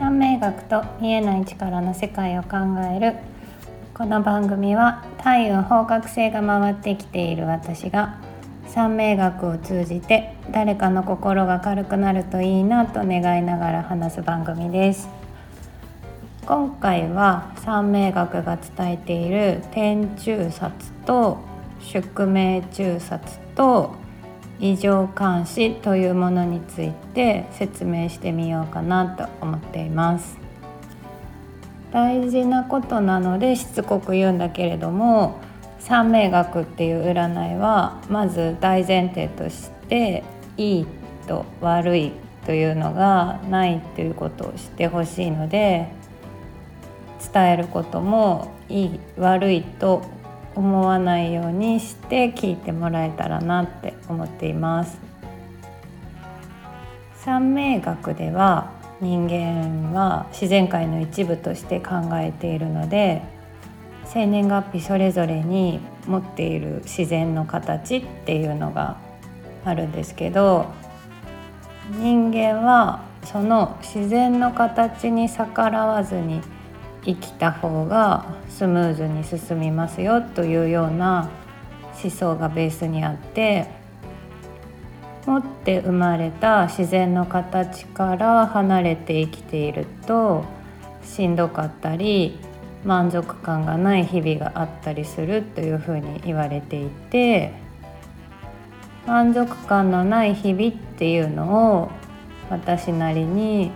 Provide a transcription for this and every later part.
三名学と見えない力の世界を考える。この番組は太運方角性が回ってきている私が三名学を通じて誰かの心が軽くなるといいなと願いながら話す番組です。今回は三名学が伝えている天中殺と宿命中殺と異常監視というものについて説明してみようかなと思っています。大事なことなのでしつこく言うんだけれども三名学っていう占いはまず大前提としていいと悪いというのがないということを知ってほしいので伝えることもいい悪いと思わないようにして聞いてもらえたらなって思っています。三名学では人間は自然界の一部として考えているので生年月日それぞれに持っている自然の形っていうのがあるんですけど人間はその自然の形に逆らわずに生きた方がスムーズに進みますよというような思想がベースにあって持って生まれた自然の形から離れて生きているとしんどかったり満足感がない日々があったりするというふうに言われていて満足感のない日々っていうのを私なりに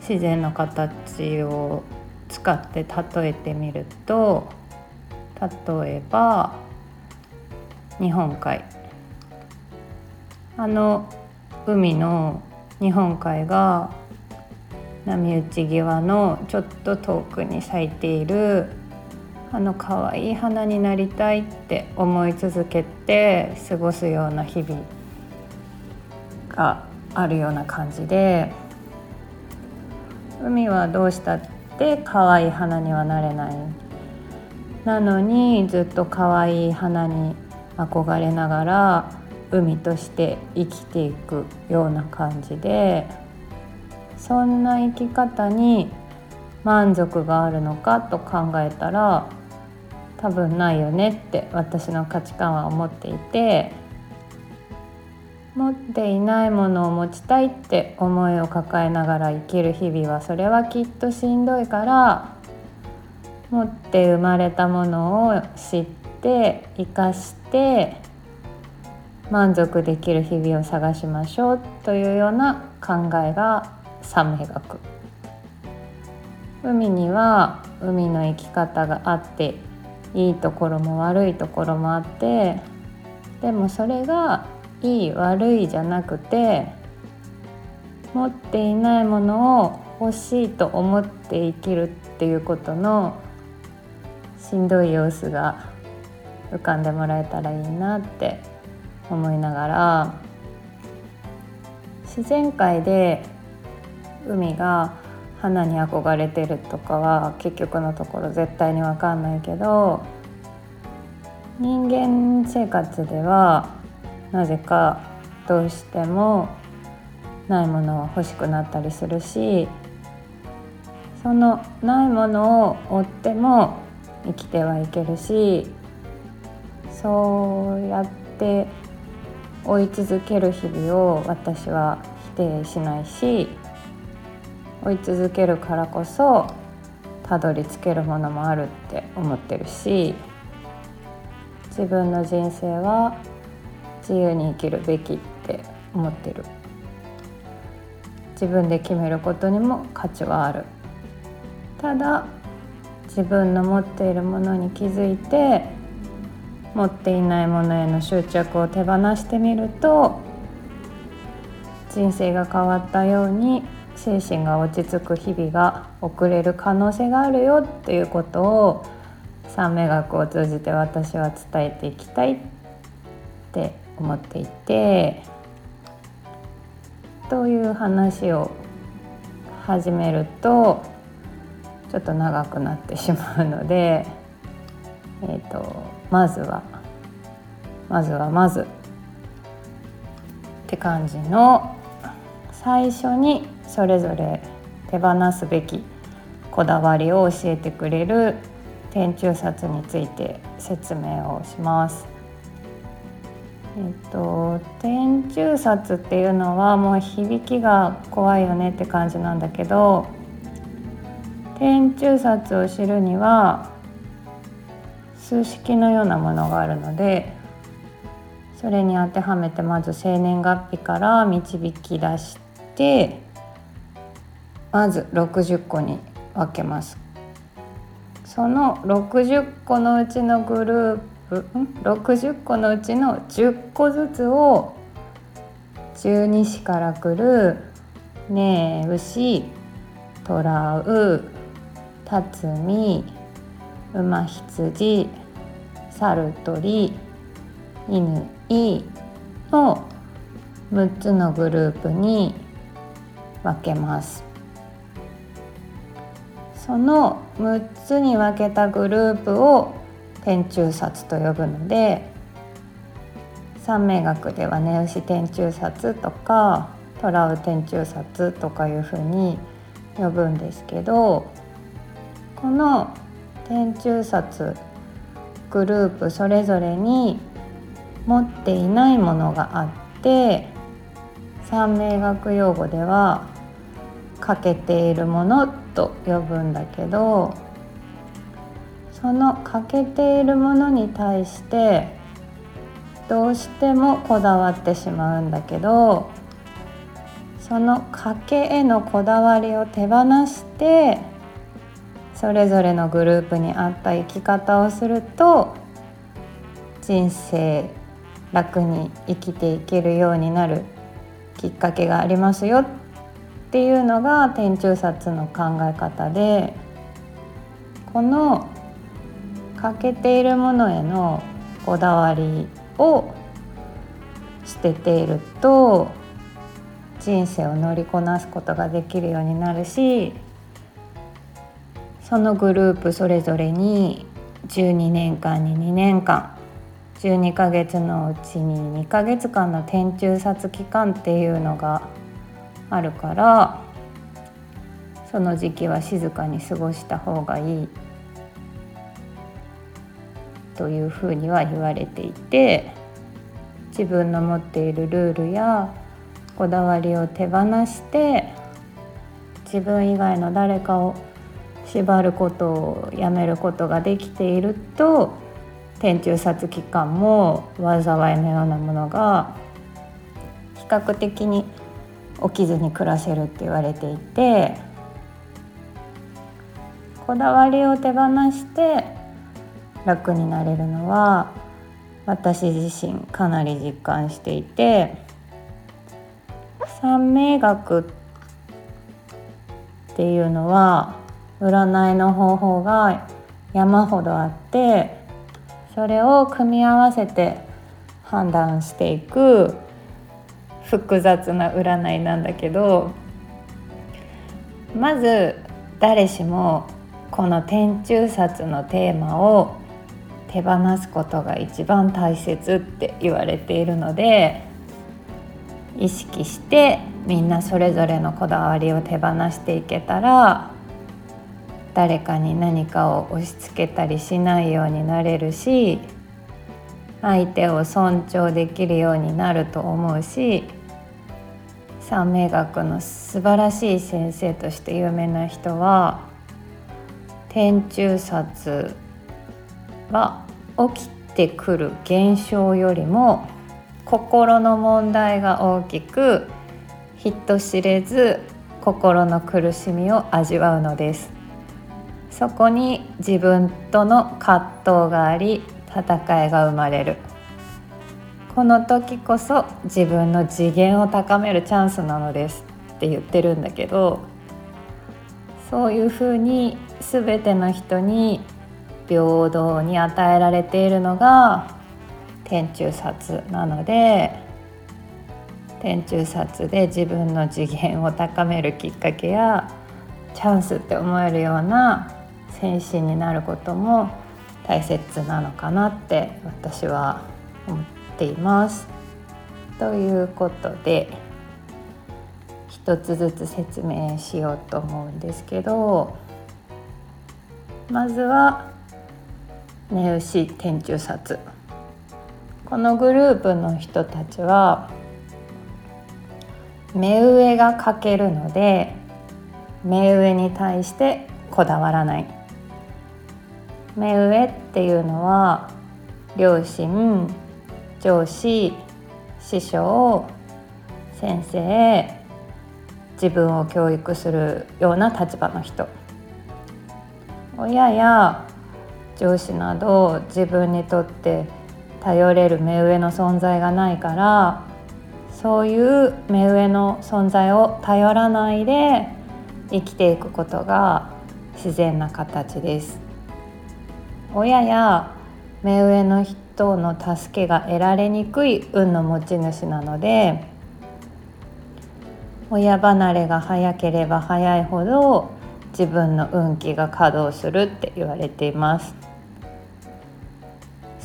自然の形を使って例えてみると例えば日本海。あの海の日本海が波打ち際のちょっと遠くに咲いているあの可愛い花になりたいって思い続けて過ごすような日々があるような感じで海はどうしたってって可愛い花にはなれない。なのにずっと可愛い花に憧れながら海として生きていくような感じでそんな生き方に満足があるのかと考えたら多分ないよねって私の価値観は思っていて持っていないものを持ちたいって思いを抱えながら生きる日々はそれはきっとしんどいから持って生まれたものを知って生かして満足できる日々を探しましょうというような考えが三名学海には海の生き方があっていいところも悪いところもあってでもそれがいい悪いじゃなくて持っていないものを欲しいと思って生きるっていうことのしんどい様子が浮かんでもらえたらいいなって思いながら自然界で海が花に憧れてるとかは結局のところ絶対に分かんないけど人間生活ではなぜかどうしてもないものは欲しくなったりするしそのないものを追っても生きてはいけるしそうやって追い続ける日々を私は否定しないし追い続けるからこそたどり着けるものもあるって思ってるし自分の人生は自由に生きるべきって思ってる。自分で決めることにも価値はある。ただ自分の持っているものに気づいて持っていないものへの執着を手放してみると人生が変わったように精神が落ち着く日々が送れる可能性があるよっていうことを三名学を通じて私は伝えていきたいって思っていてという話を始めるとちょっと長くなってしまうので、えーと、まずはまずはまずって感じの最初にそれぞれ手放すべきこだわりを教えてくれる天中札について説明をします。えっと、天中札っていうのはもう響きが怖いよねって感じなんだけど天中札を知るには数式のようなものがあるのでそれに当てはめてまず生年月日から導き出してまず60個に分けます。その60個のうちのグルー60個のうちの10個ずつを十二支から来るねえ牛トラウタツミ馬羊猿鳥犬いの6つのグループに分けます。その6つに分けたグループを天中札と呼ぶので三名学では根牛天中札とかトラウ天中札とかいうふうに呼ぶんですけどこの天中札グループそれぞれに持っていないものがあって三名学用語では欠けているものと呼ぶんだけどその欠けているものに対してどうしてもこだわってしまうんだけどその賭けへのこだわりを手放してそれぞれのグループに合った生き方をすると人生楽に生きていけるようになるきっかけがありますよっていうのが天中札の考え方でこの欠けているものへのこだわりを捨てていると人生を乗りこなすことができるようになるしそのグループそれぞれに12年間に2年間12ヶ月のうちに2ヶ月間の天中殺期間っていうのがあるからその時期は静かに過ごした方がいい。というふうには言われていて自分の持っているルールやこだわりを手放して自分以外の誰かを縛ることをやめることができていると天中殺期間も災いのようなものが比較的に起きずに暮らせるって言われていてこだわりを手放して楽になれるのは私自身かなり実感していて三名学っていうのは占いの方法が山ほどあってそれを組み合わせて判断していく複雑な占いなんだけどまず誰しもこの天中札のテーマを手放すことが一番大切って言われているので意識してみんなそれぞれのこだわりを手放していけたら誰かに何かを押し付けたりしないようになれるし相手を尊重できるようになると思うし三名学の素晴らしい先生として有名な人は天中殺は起きてくる現象よりも心の問題が大きく人知れず心の苦しみを味わうのです。そこに自分との葛藤があり戦いが生まれる。この時こそ自分の次元を高めるチャンスなのです。って言ってるんだけどそういうふうに全ての人に平等に与えられているのが天中殺なので天中殺で自分の次元を高めるきっかけやチャンスって思えるような戦士になることも大切なのかなって私は思っています。ということで一つずつ説明しようと思うんですけどまずは根牛天中札。このグループの人たちは目上が欠けるので目上に対してこだわらない。目上っていうのは両親上司師匠先生自分を教育するような立場の人。親や上司など自分にとって頼れる目上の存在がないからそういう目上の存在を頼らないで生きていくことが自然な形です。親や目上の人の助けが得られにくい運の持ち主なので親離れが早ければ早いほど自分の運気が稼働するって言われています。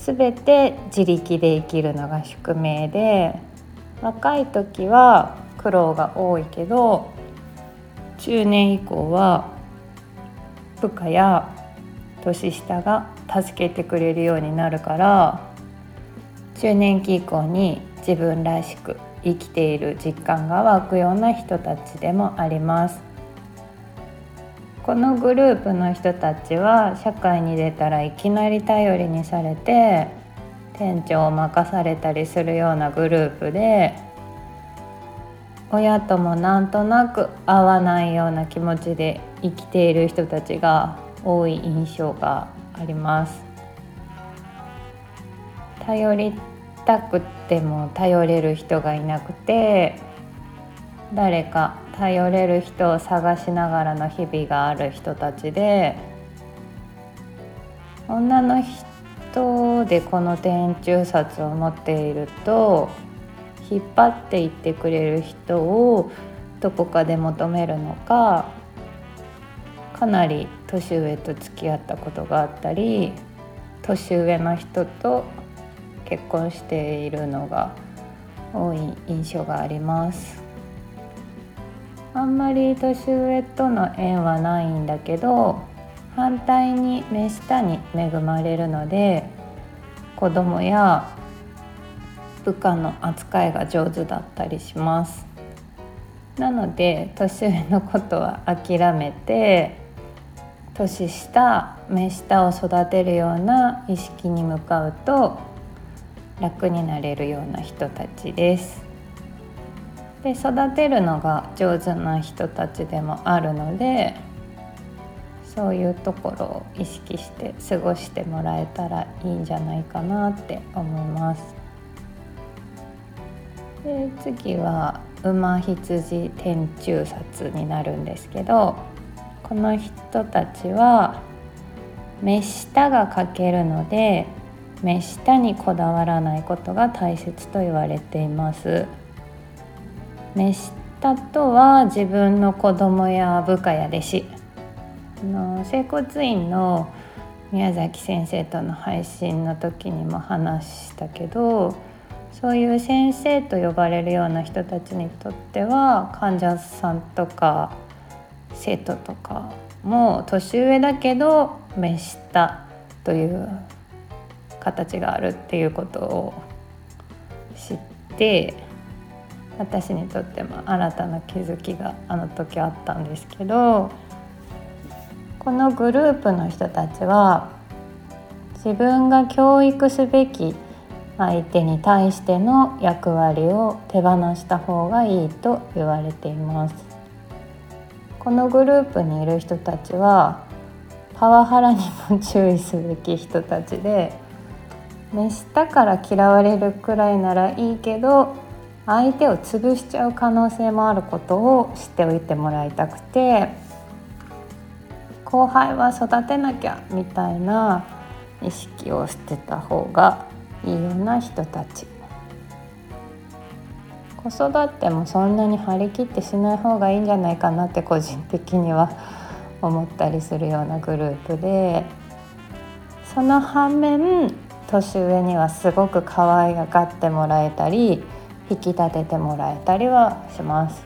すべて自力で生きるのが宿命で若い時は苦労が多いけど中年以降は部下や年下が助けてくれるようになるから中年期以降に自分らしく生きている実感が湧くような人たちでもあります。このグループの人たちは社会に出たらいきなり頼りにされて店長を任されたりするようなグループで親ともなんとなく合わないような気持ちで生きている人たちが多い印象があります。頼りたくても頼れる人がいなくて誰か頼れる人を探しながらの日々がある人たちで女の人でこの天中札を持っていると引っ張っていってくれる人をどこかで求めるのかかなり年上と付き合ったことがあったり年上の人と結婚しているのが多い印象があります。あんまり年上との縁はないんだけど反対に目下に恵まれるので子供や部下の扱いが上手だったりしますなので年上のことは諦めて年下目下を育てるような意識に向かうと楽になれるような人たちです。で育てるのが上手な人たちでもあるのでそういうところを意識して過ごしてもらえたらいいんじゃないかなって思います。で次は馬羊天中札になるんですけどこの人たちは目下が欠けるので目下にこだわらないことが大切と言われています目下とは自分の子供や部下や弟子。の整骨院の宮崎先生との配信の時にも話したけどそういう先生と呼ばれるような人たちにとっては患者さんとか生徒とかも年上だけど目下という形があるっていうことを知って私にとっても新たな気づきがあの時あったんですけどこのグループの人たちは自分が教育すべき相手に対しての役割を手放した方がいいと言われています。このグループにいる人たちはパワハラにも注意すべき人たちで目下から嫌われるくらいならいいけど相手を潰しちゃう可能性もあることを知っておいてもらいたくて後輩は育てなきゃみたいな意識を捨てた方がいいような人たち。子育てもそんなに張り切ってしない方がいいんじゃないかなって個人的には思ったりするようなグループでその反面年上にはすごく可愛がってもらえたり引き立ててもらえたりはします。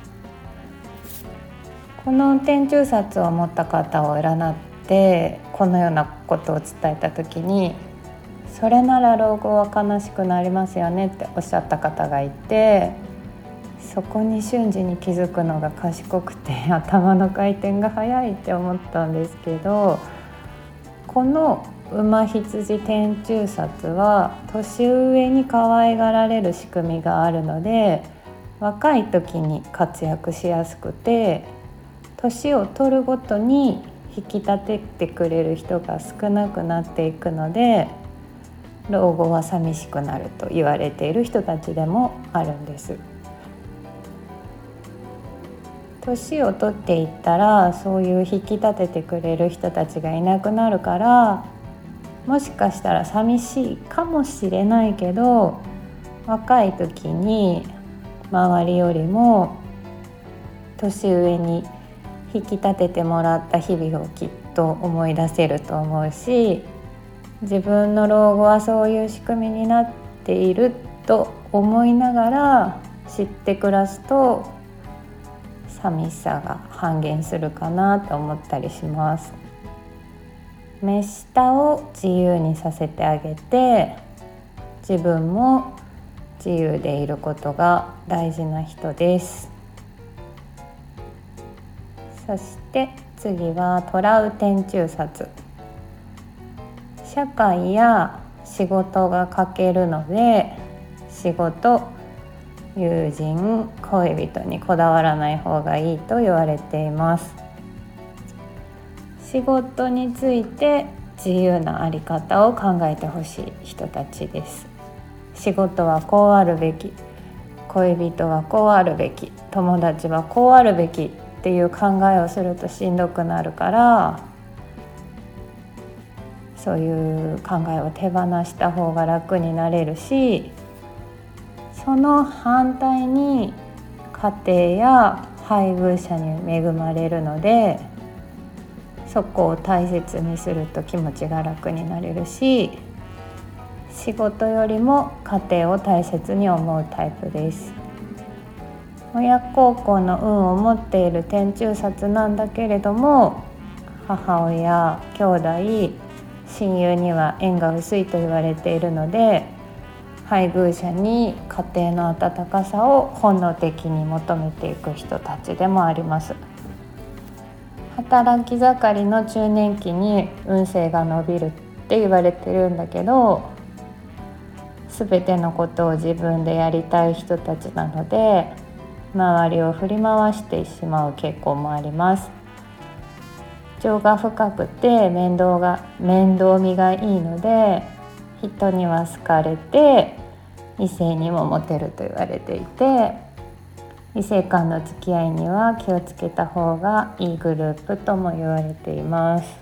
この天中札を持った方を占ってこのようなことを伝えた時にそれなら老後は悲しくなりますよねっておっしゃった方がいてそこに瞬時に気づくのが賢くて 頭の回転が速いって思ったんですけどこの馬羊天中札は年上に可愛がられる仕組みがあるので若い時に活躍しやすくて年を取るごとに引き立ててくれる人が少なくなっていくので老後は寂しくなると言われている人たちでもあるんです。年を取っていったらそういう引き立ててくれる人たちがいなくなるからもしかしたら寂しいかもしれないけど若い時に周りよりも年上に引き立ててもらった日々をきっと思い出せると思うし自分の老後はそういう仕組みになっていると思いながら知って暮らすと寂しさが半減するかなと思ったりします。目下を自由にさせてあげて自分も自由でいることが大事な人です。そして次はトラウ天中札社会や仕事が欠けるので仕事友人恋人にこだわらない方がいいと言われています。仕事について自由な在り方を考えてほしい人たちです。仕事はこうあるべき。恋人はこうあるべき。友達はこうあるべきっていう考えをするとしんどくなるからそういう考えを手放した方が楽になれるしその反対に家庭や配偶者に恵まれるのでそこを大切にすると気持ちが楽になれるし仕事よりも家庭を大切に思うタイプです。親孝行の運を持っている天中札なんだけれども母親兄弟親友には縁が薄いと言われているので配偶者に家庭の温かさを本能的に求めていく人たちでもあります。働き盛りの中年期に運勢が伸びるって言われてるんだけど全てのことを自分でやりたい人たちなので周りを振り回してしまう傾向もあります。情が深くて面倒が面倒見がいいので人には好かれて異性にもモテると言われていて異性間の付き合いには気をつけた方がいいグループとも言われています。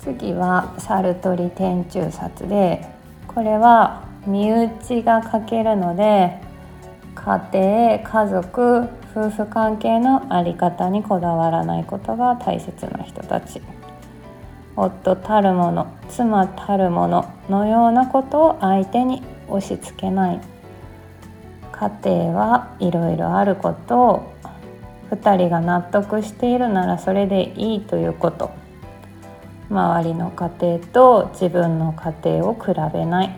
次はサルトリ天中札でこれは身内が欠けるので家庭家族夫婦関係の在り方にこだわらないことが大切な人たち。夫たるもの妻たるもののようなことを相手に押し付けない。家庭はいろいろあることを2人が納得しているならそれでいいということ。周りの家庭と自分の家庭を比べない。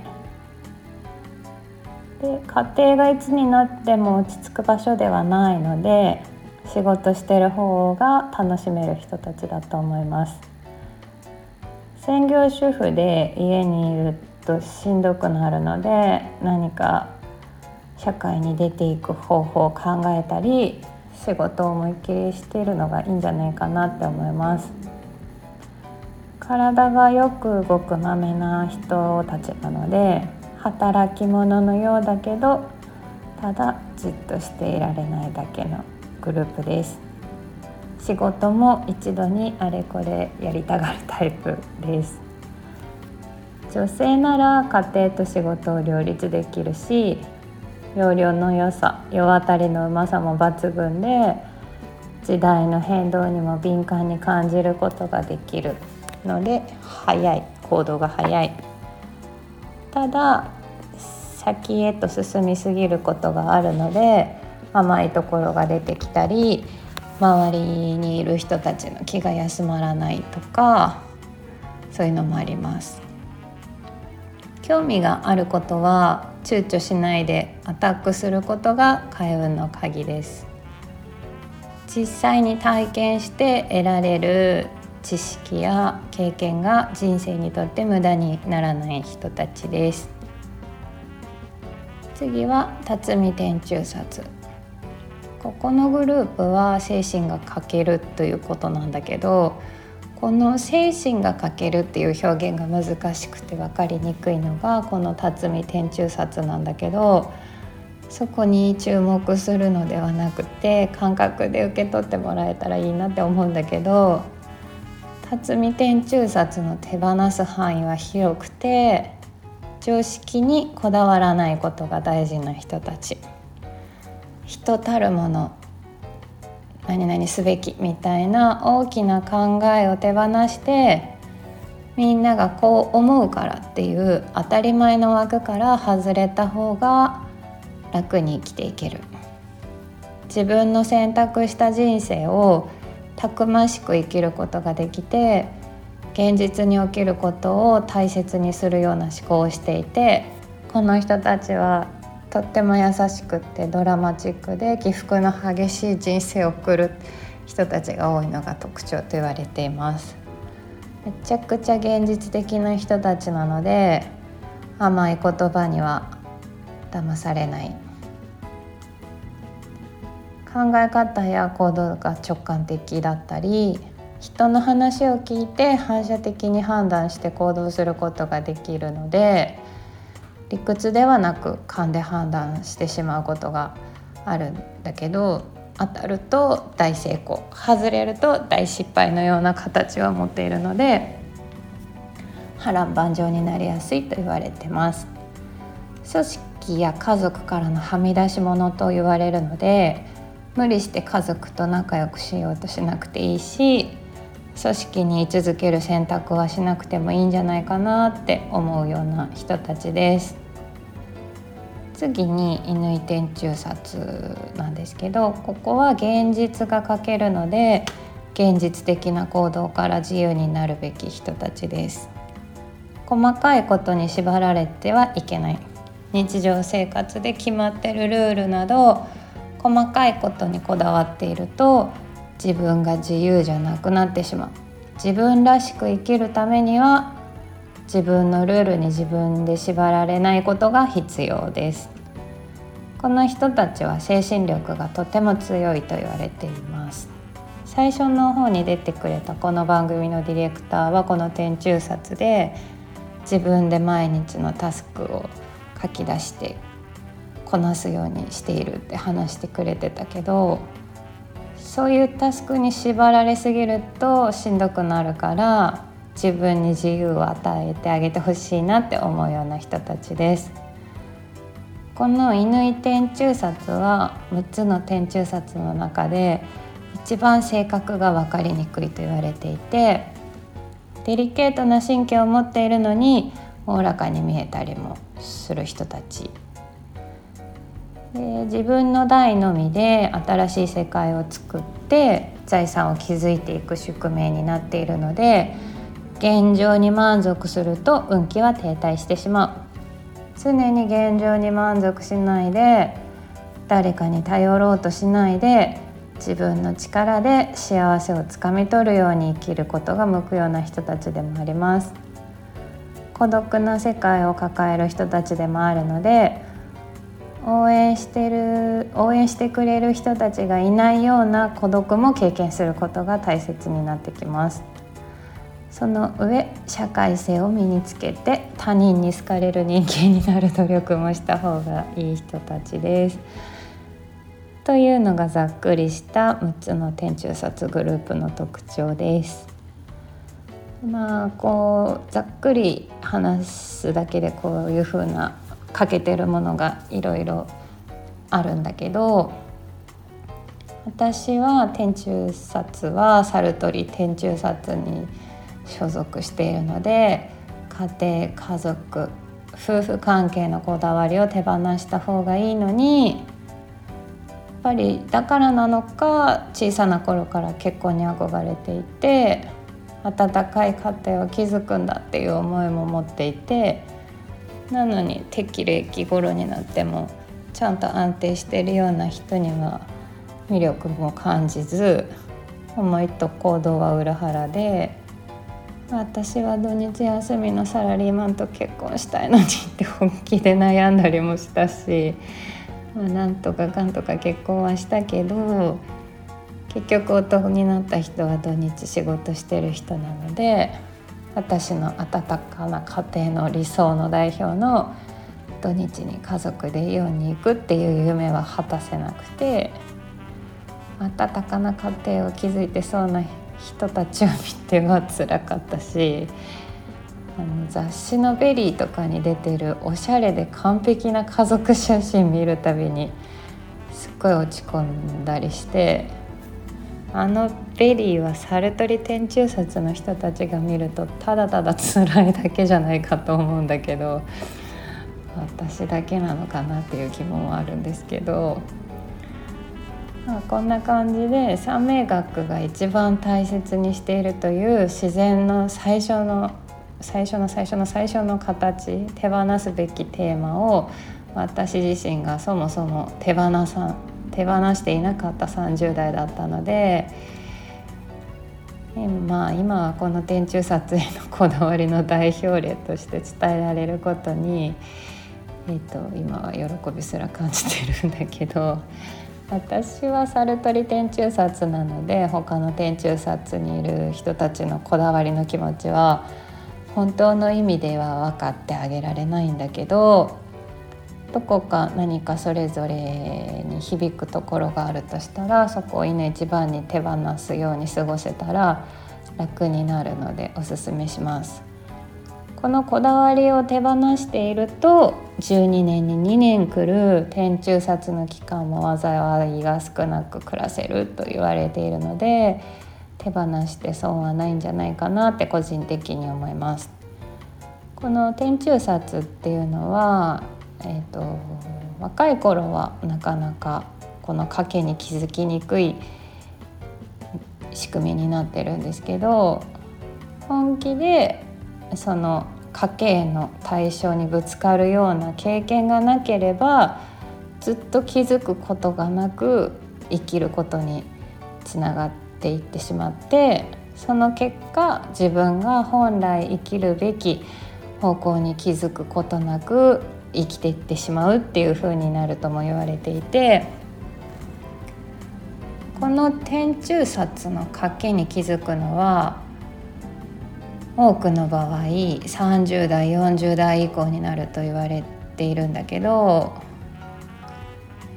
で家庭がいつになっても落ち着く場所ではないので仕事してる方が楽しめる人たちだと思います。専業主婦で家にいるとしんどくなるので何か社会に出ていく方法を考えたり仕事を思いっきりしているのがいいんじゃないかなって思います。体がよく動くまめな人たちなので働き者のようだけどただじっとしていられないだけのグループです。仕事も一度にあれこれやりたがるタイプです。女性なら家庭と仕事を両立できるし容量の良さ世渡りのうまさも抜群で時代の変動にも敏感に感じることができるので早い行動が早い。ただ先へと進みすぎることがあるので甘いところが出てきたり周りにいる人たちの気が休まらないとかそういうのもあります。興味があることは躊躇しないでアタックすることが開運の鍵です。実際に体験して得られる知識や経験が人生にとって無駄にならない人たちです。次は辰巳天中殺。ここのグループは精神が欠けるということなんだけどこの精神が欠けるっていう表現が難しくて分かりにくいのがこの辰巳天中殺なんだけどそこに注目するのではなくて感覚で受け取ってもらえたらいいなって思うんだけど辰巳天中殺の手放す範囲は広くて常識にこだわらないことが大事な人たち。人たるもの何々すべきみたいな大きな考えを手放してみんながこう思うからっていう当たり前の枠から外れた方が楽に生きていける。自分の選択した人生をたくましく生きることができて現実に起きることを大切にするような思考をしていてこの人たちはとっても優しくってドラマチックで起伏の激しい人生を送る人たちが多いのが特徴と言われています。めちゃくちゃ現実的な人たちなので甘い言葉には騙されない。考え方や行動が直感的だったり人の話を聞いて反射的に判断して行動することができるので理屈ではなく勘で判断してしまうことがあるんだけど当たると大成功外れると大失敗のような形を持っているので波乱万丈になりやすいと言われてます。組織や家族からのはみ出し物と言われるので無理して家族と仲良くしようとしなくていいし組織に居続ける選択はしなくてもいいんじゃないかなって思うような人たちです次に乾天中殺なんですけどここは現実が欠けるので現実的な行動から自由になるべき人たちです。細かいことに縛られてはいけない。日常生活で決まってるルールなど細かいことにこだわっていると自分が自由じゃなくなってしまう。自分らしく生きるためには自分のルールに自分で縛られないことが必要です。この人たちは精神力がとても強いと言われています。最初の方に出てくれたこの番組のディレクターはこの天中殺で自分で毎日のタスクを書き出してこなすようにしているって話してくれてたけどそういうタスクに縛られすぎるとしんどくなるから自分に自由を与えてあげてほしいなって思うような人たちです。この乾天中殺は6つの天中殺の中で一番性格が分かりにくいと言われていてデリケートな神経を持っているのにおおらかに見えたりもする人たちで自分の代のみで新しい世界を作って財産を築いていく宿命になっているので現状に満足すると運気は停滞してしまう。常に現状に満足しないで誰かに頼ろうとしないで自分の力で幸せをつかみ取るように生きることが向くような人たちでもあります。孤独な世界を抱える人たちでもあるので応援してる応援してくれる人たちがいないような孤独も経験することが大切になってきます。その上社会性を身につけて他人に好かれる人間になる努力もした方がいい人たちです。というのがざっくりした6つの天中殺グループの特徴です。まあこうざっくり話すだけでこういう風な欠けてるものがいろいろあるんだけど私は天中殺はサルトリ天中殺に所属しているので家庭家族夫婦関係のこだわりを手放した方がいいのにやっぱりだからなのか小さな頃から結婚に憧れていて温かい家庭を築くんだっていう思いも持っていてなのに適齢期頃になってもちゃんと安定しているような人には魅力も感じず思いと行動は裏腹で私は土日休みのサラリーマンと結婚したいのにって本気で悩んだりもしたし、まあ、なんとかかんとか結婚はしたけど結局男になった人は土日仕事してる人なので私の温かな家庭の理想の代表の土日に家族でイオンに行くっていう夢は果たせなくて温かな家庭を築いてそうな人人たちを見ては辛かったしあの雑誌の「VERY」とかに出てるおしゃれで完璧な家族写真見るたびにすっごい落ち込んだりしてあの VERYはサルトリ天中札の人たちが見るとただただ辛いだけじゃないかと思うんだけど私だけなのかなっていう疑問はあるんですけど。まあ、こんな感じで算命学が一番大切にしているという自然の最初の最初の最初の最初の形手放すべきテーマを私自身がそもそも手放さ手放していなかった30代だったので、まあ、今はこの天中撮影のこだわりの代表例として伝えられることに、えー、と今は喜びすら感じてるんだけど。私はサルトリ天中札なので他の天中札にいる人たちのこだわりの気持ちは本当の意味では分かってあげられないんだけどどこか何かそれぞれに響くところがあるとしたらそこを稲一番に手放すように過ごせたら楽になるのでおすすめします。このこだわりを手放していると12年に2年来る天中札の期間も災いが少なく暮らせると言われているので手放して損はないんじゃないかなって個人的に思います。この天中札っていうのは、えーと、若い頃はなかなかこの賭けに気づきにくい仕組みになってるんですけど本気でその家計の対象にぶつかるような経験がなければずっと気づくことがなく生きることにつながっていってしまってその結果自分が本来生きるべき方向に気づくことなく生きていってしまうっていう風になるとも言われていてこの天中札の賭けに気づくのは多くの場合30代40代以降になると言われているんだけど、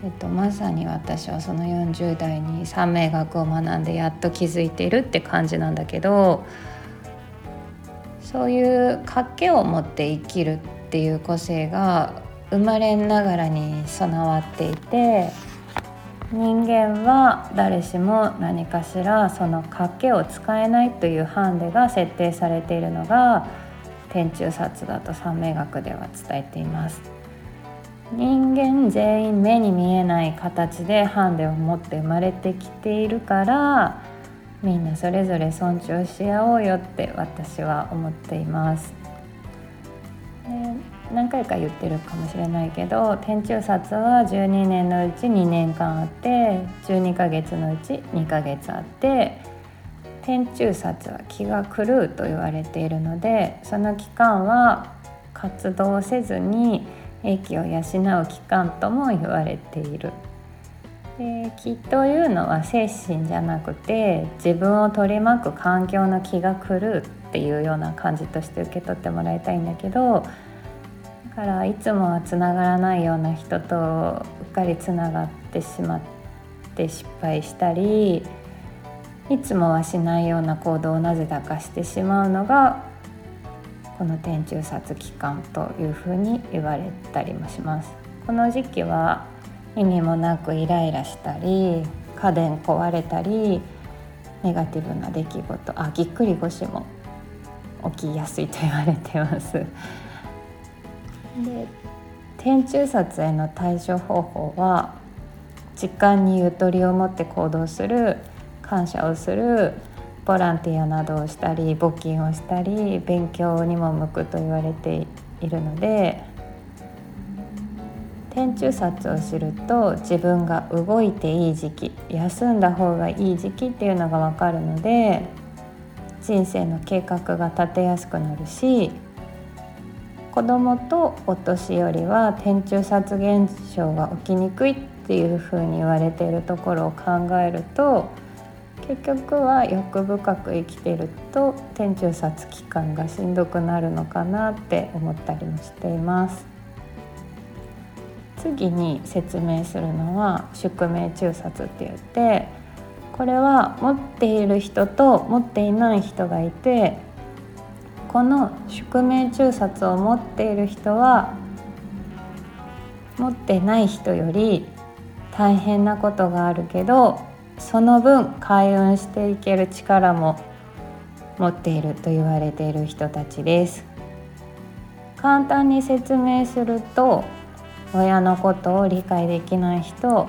えっと、まさに私はその40代に三名学を学んでやっと気づいているって感じなんだけどそういう賭けを持って生きるっていう個性が生まれながらに備わっていて。人間は誰しも何かしらその賭けを使えないというハンデが設定されているのが天中殺だと三名学では伝えています。人間全員目に見えない形でハンデを持って生まれてきているからみんなそれぞれ尊重し合おうよって私は思っています。何回か言ってるかもしれないけど天中札は12年のうち2年間あって12ヶ月のうち2ヶ月あって天中札は気が狂うと言われているのでその期間は活動せずに英気を養う期間とも言われている。で気というのは精神じゃなくて自分を取り巻く環境の気が狂うっていうような感じとして受け取ってもらいたいんだけどからいつもはつながらないような人とうっかりつながってしまって失敗したりいつもはしないような行動をなぜだかしてしまうのがこの天中殺期間というふうに言われたりもします。この時期は意味もなくイライラしたり家電壊れたりネガティブな出来事あぎっくり腰も起きやすいと言われてます。で天中殺への対処方法は時間にゆとりを持って行動する感謝をするボランティアなどをしたり募金をしたり勉強にも向くと言われているので天中殺をすると自分が動いていい時期休んだ方がいい時期っていうのが分かるので人生の計画が立てやすくなるし子供とお年寄りは天中殺現象が起きにくいっていうふうに言われているところを考えると結局は欲深く生きてると天中殺期間がしんどくなるのかなって思ったりもしています。次に説明するのは宿命中殺って言ってこれは持っている人と持っていない人がいてこの宿命中殺を持っている人は持ってない人より大変なことがあるけどその分開運していける力も持っていると言われている人たちです。簡単に説明すると親のことを理解できない人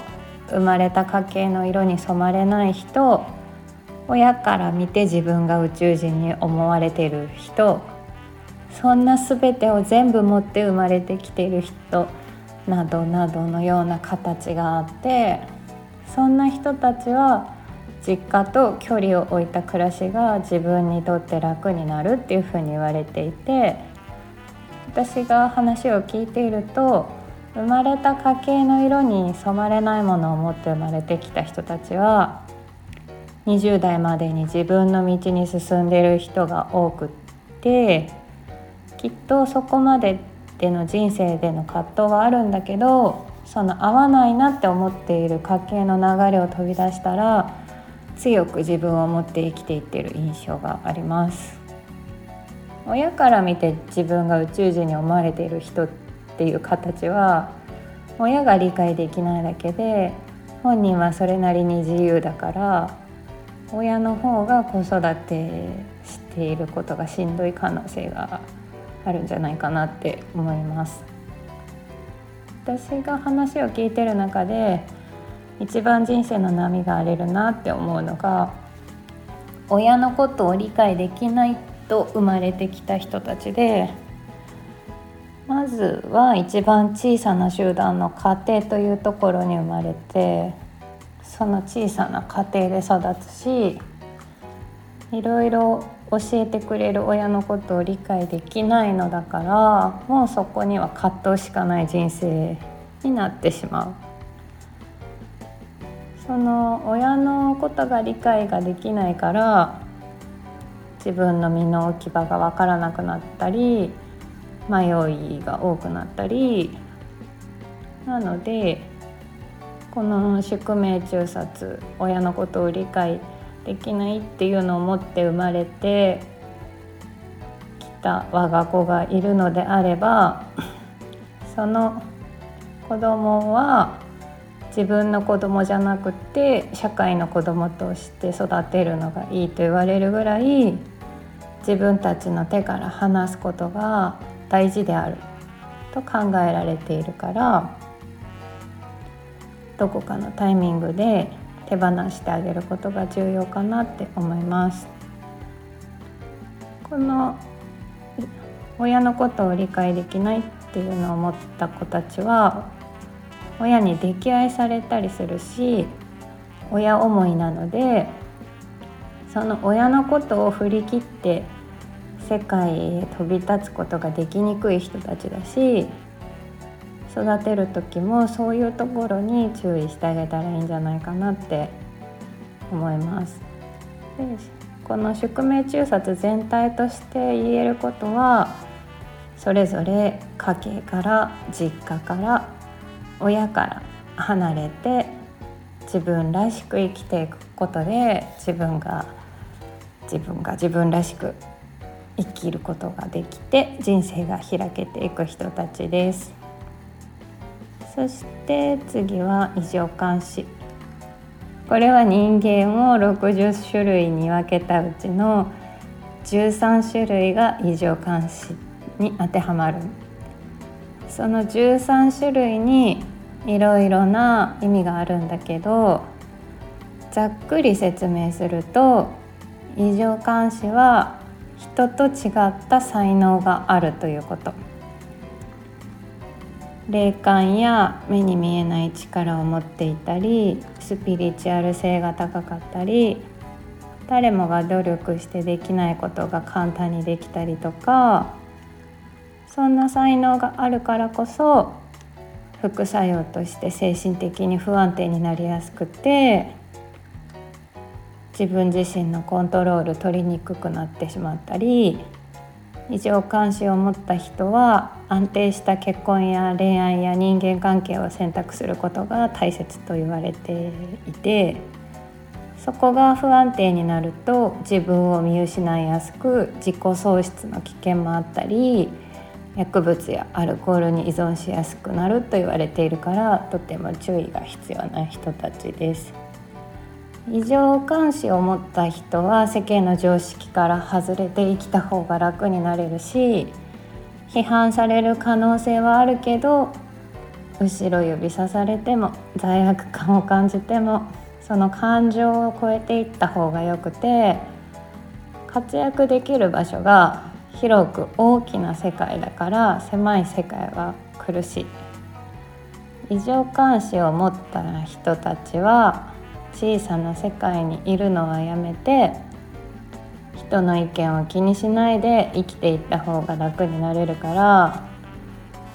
生まれた家系の色に染まれない人親から見て自分が宇宙人に思われてる人。そんな全てを全部持って生まれてきてる人などなどのような形があってそんな人たちは実家と距離を置いた暮らしが自分にとって楽になるっていうふうに言われていて私が話を聞いていると生まれた家系の色に染まれないものを持って生まれてきた人たちは20代までに自分の道に進んでる人が多くってきっとそこまででの人生での葛藤はあるんだけどその合わないなって思っている家計の流れを飛び出したら強く自分を持って生きていってる印象があります。親から見て自分が宇宙人に思われている人っていう形は親が理解できないだけで本人はそれなりに自由だから親の方が子育てしていることがしんどい可能性があるんじゃないかなって思います。私が話を聞いてる中で一番人生の波が荒れるなって思うのが親のことを理解できないと生まれてきた人たちでまずは一番小さな集団の家庭というところに生まれてその小さな家庭で育つしいろいろ教えてくれる親のことを理解できないのだからもうそこには葛藤しかない人生になってしまう。その親のことが理解ができないから自分の身の置き場が分からなくなったり迷いが多くなったりなのでこの宿命中殺親のことを理解できないっていうのを持って生まれてきた我が子がいるのであればその子供は自分の子供じゃなくて社会の子供として育てるのがいいと言われるぐらい自分たちの手から離すことが大事であると考えられているからどこかのタイミングで手放してあげることが重要かなって思います。この親のことを理解できないっていうのを思った子たちは親に溺愛されたりするし親思いなのでその親のことを振り切って世界へ飛び立つことができにくい人たちだし育てる時もそういうところに注意してあげたらいいんじゃないかなって思います。でこの宿命中殺全体として言えることはそれぞれ家計から実家から親から離れて自分らしく生きていくことで自分が自分が自分らしく生きることができて人生が開けていく人たちですそして次は異常監視。これは人間を60種類に分けたうちの13種類が異常監視に当てはまる。その13種類にいろいろな意味があるんだけどざっくり説明すると異常監視は人と違った才能があるということ。霊感や目に見えない力を持っていたりスピリチュアル性が高かったり誰もが努力してできないことが簡単にできたりとかそんな才能があるからこそ副作用として精神的に不安定になりやすくて自分自身のコントロール取りにくくなってしまったり異常関心を持った人は安定した結婚や恋愛や人間関係を選択することが大切と言われていてそこが不安定になると自分を見失いやすく自己喪失の危険もあったり薬物やアルコールに依存しやすくなると言われているからとても注意が必要な人たちです。異常監視を持った人は世間の常識から外れて生きた方が楽になれるし批判される可能性はあるけど後ろ指さされても罪悪感を感じてもその感情を超えていった方がよくて活躍できる場所が広く大きな世界だから狭い世界は苦しい。異常監視を持った人たちは小さな世界にいるのはやめて人の意見を気にしないで生きていった方が楽になれるから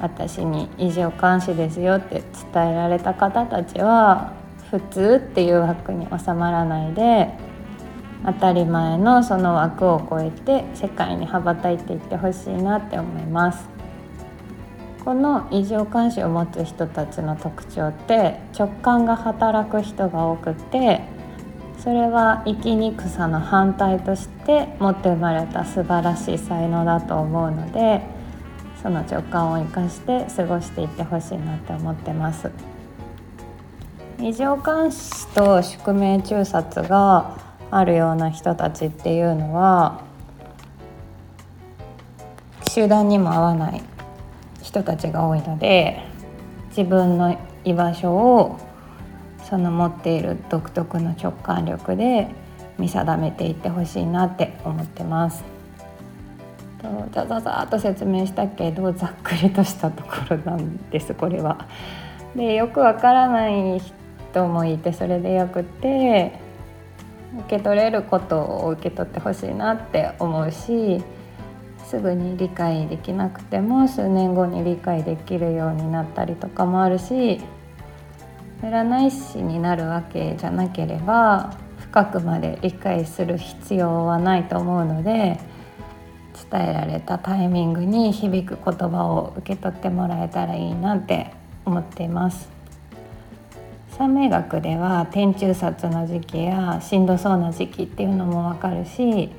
私に異常監視ですよって伝えられた方たちは普通っていう枠に収まらないで当たり前のその枠を超えて世界に羽ばたいていってほしいなって思います。この異常監視を持つ人たちの特徴って直感が働く人が多くてそれは生きにくさの反対として持って生まれた素晴らしい才能だと思うのでその直感を生かして過ごしていってほしいなって思ってます。異常監視と宿命中殺があるような人たちっていうのは集団にも合わない。人たちが多いので自分の居場所をその持っている独特の直感力で見定めていってほしいなって思ってます。ザザザっと説明したけどざっくりとしたところなんですこれは。でよくわからない人もいてそれでよくて受け取れることを受け取ってほしいなって思うしすぐに理解できなくても数年後に理解できるようになったりとかもあるし占い師になるわけじゃなければ深くまで理解する必要はないと思うので伝えられたタイミングに響く言葉を受け取ってもらえたらいいなって思っています。三名学では天中殺の時期やしんどそうな時期っていうのも分かるし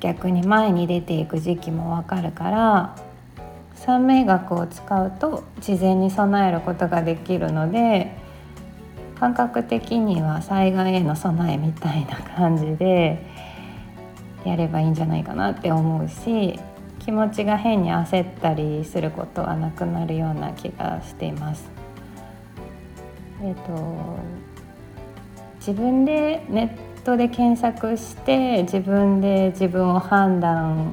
逆に前に出ていく時期も分かるから三名学を使うと事前に備えることができるので感覚的には災害への備えみたいな感じでやればいいんじゃないかなって思うし気持ちが変に焦ったりすることはなくなるような気がしています。えーと、自分でネットで検索して自分で自分を判断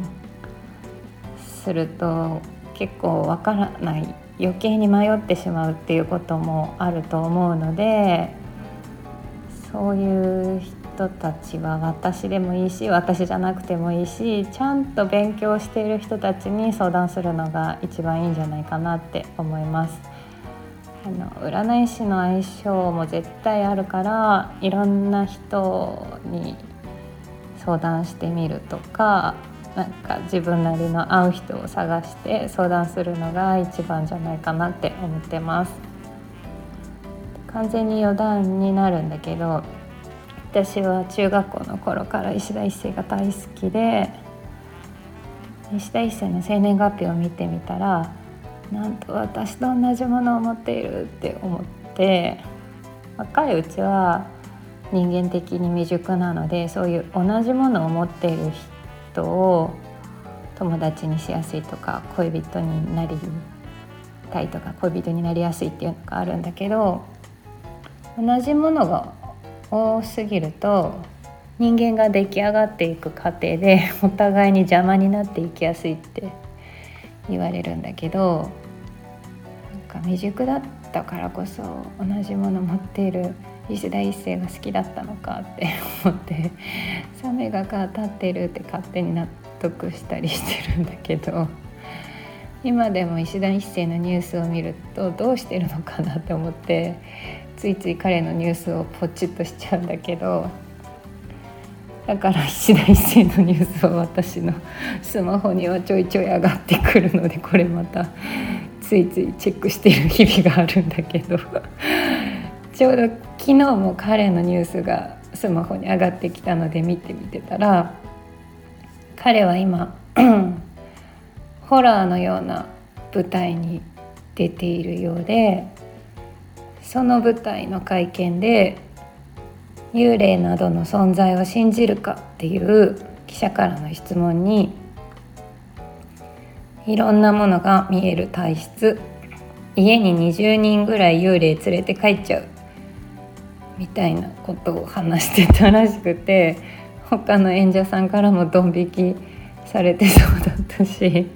すると結構わからない余計に迷ってしまうっていうこともあると思うのでそういう人たちは私でもいいし私じゃなくてもいいしちゃんと勉強している人たちに相談するのが一番いいんじゃないかなって思います。あの占い師の相性も絶対あるからいろんな人に相談してみるとかなんか自分なりの合う人を探して相談するのが一番じゃないかなって思ってます。完全に余談になるんだけど私は中学校の頃から石田一世が大好きで石田一世の生年月日を見てみたらなんと私と同じものを持っているって思って若いうちは人間的に未熟なのでそういう同じものを持っている人を友達にしやすいとか恋人になりたいとか恋人になりやすいっていうのがあるんだけど同じものが多すぎると人間が出来上がっていく過程でお互いに邪魔になっていきやすいって言われるんだけどなんか未熟だったからこそ同じもの持っている石田一世が好きだったのかって 思ってサメがか立ってるって勝手に納得したりしてるんだけど今でも石田一世のニュースを見るとどうしてるのかなって思ってついつい彼のニュースをポチッとしちゃうんだけどだから石田一世のニュースは私のスマホにはちょいちょい上がってくるのでこれまたついついチェックしている日々があるんだけど。ちょうど昨日も彼のニュースがスマホに上がってきたので見てみてたら彼は今 ホラーのような舞台に出ているようでその舞台の会見で幽霊などの存在を信じるかっていう記者からの質問にいろんなものが見える体質家に20人ぐらい幽霊連れて帰っちゃうみたいなことを話してたらしくて 他の演者さんからもドン引きされてそうだったし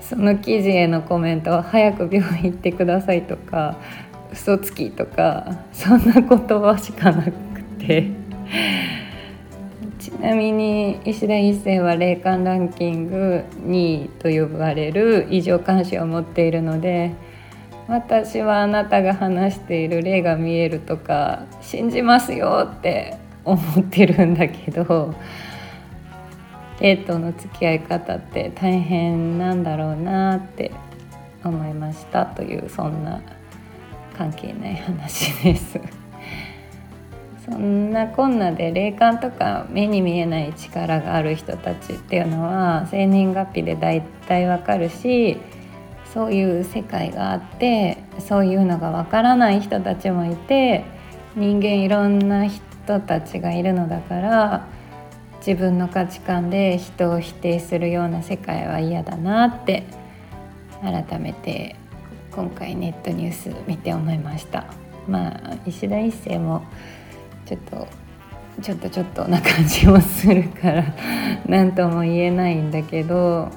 その記事へのコメントは「早く病院行ってください」とか「嘘つき」とかそんな言葉しかなくて。ちなみに石田一世は霊感ランキング2位と呼ばれる異常関心を持っているので私はあなたが話している霊が見えるとか信じますよって思ってるんだけど霊との付き合い方って大変なんだろうなって思いましたというそんな関係ない話です。そんなこんなで霊感とか目に見えない力がある人たちっていうのは生年月日で大体わかるしそういう世界があってそういうのがわからない人たちもいて人間いろんな人たちがいるのだから自分の価値観で人を否定するような世界は嫌だなって改めて今回ネットニュース見て思いました。まあ石田一世もちょっとちょっとちょっとな感じもするから 何とも言えないんだけど、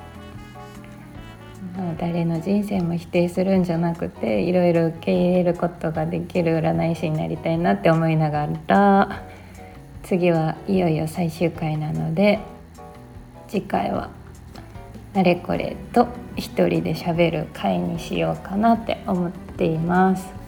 まあ、誰の人生も否定するんじゃなくていろいろ受け入れることができる占い師になりたいなって思いながら次はいよいよ最終回なので次回はあれこれと一人で喋る回にしようかなって思っています。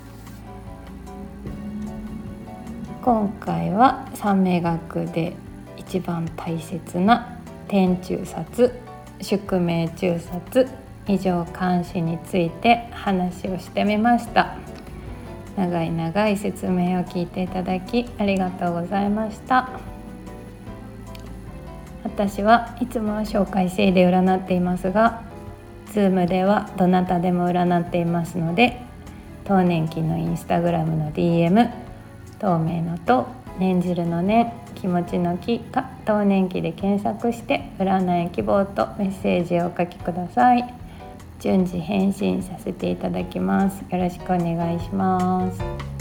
今回は三名学で一番大切な天中殺宿命中殺異常監視について話をしてみました。長い長い説明を聞いていただきありがとうございました。私はいつもは紹介制で占っていますが Zoom ではどなたでも占っていますので当年期のインスタグラムの DM 透明のと念じるのね気持ちの木か当年期で検索して占い希望とメッセージをお書きください。順次返信させていただきます。よろしくお願いします。